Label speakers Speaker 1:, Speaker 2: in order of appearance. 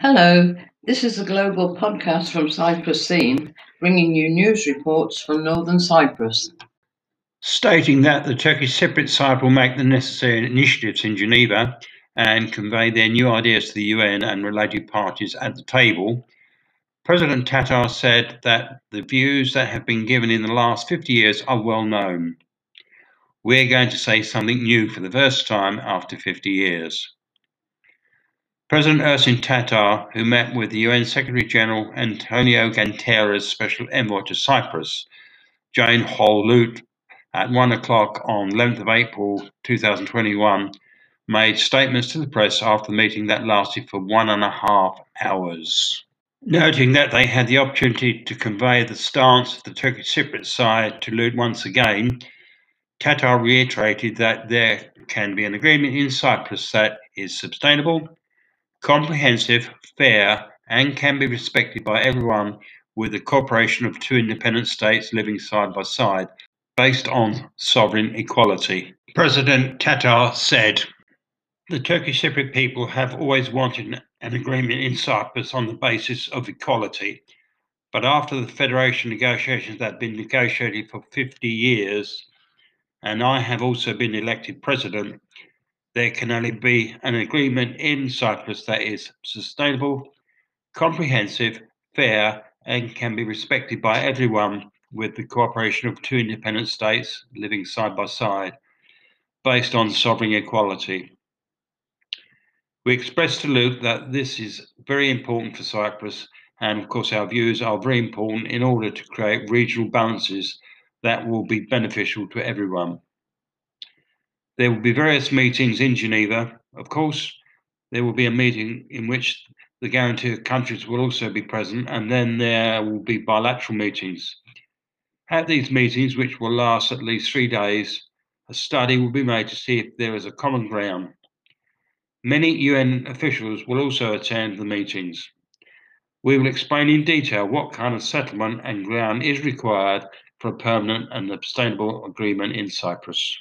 Speaker 1: Hello, this is a global podcast from Cyprus Scene, bringing you news reports from northern Cyprus.
Speaker 2: Stating that the Turkish Cypriot side will make the necessary initiatives in Geneva and convey their new ideas to the UN and related parties at the table, President Tatar said that the views that have been given in the last 50 years are well known. We're going to say something new for the first time after 50 years. President Ersin Tatar, who met with the UN Secretary General Antonio Guterres' special envoy to Cyprus, Jane Hall Lute, at 1 o'clock on 11th of April 2021, made statements to the press after the meeting that lasted for one and a half hours. Noting that they had the opportunity to convey the stance of the Turkish Cypriot side to Lute once again, Tatar reiterated that there can be an agreement in Cyprus that is sustainable comprehensive, fair, and can be respected by everyone with the cooperation of two independent states living side by side, based on sovereign equality. President Tatar said, The Turkish Cypriot people have always wanted an agreement in Cyprus on the basis of equality. But after the federation negotiations that have been negotiated for 50 years, and I have also been elected president, there can only be an agreement in Cyprus that is sustainable, comprehensive, fair, and can be respected by everyone with the cooperation of two independent states living side by side, based on sovereign equality. We expressed to Lute that this is very important for Cyprus, and of course, our views are very important in order to create regional balances that will be beneficial to everyone. There will be various meetings in Geneva. Of course, there will be a meeting in which the guarantee countries will also be present, and then there will be bilateral meetings. At these meetings, which will last at least three days, a study will be made to see if there is a common ground. Many UN officials will also attend the meetings. We will explain in detail what kind of settlement and ground is required for a permanent and sustainable agreement in Cyprus.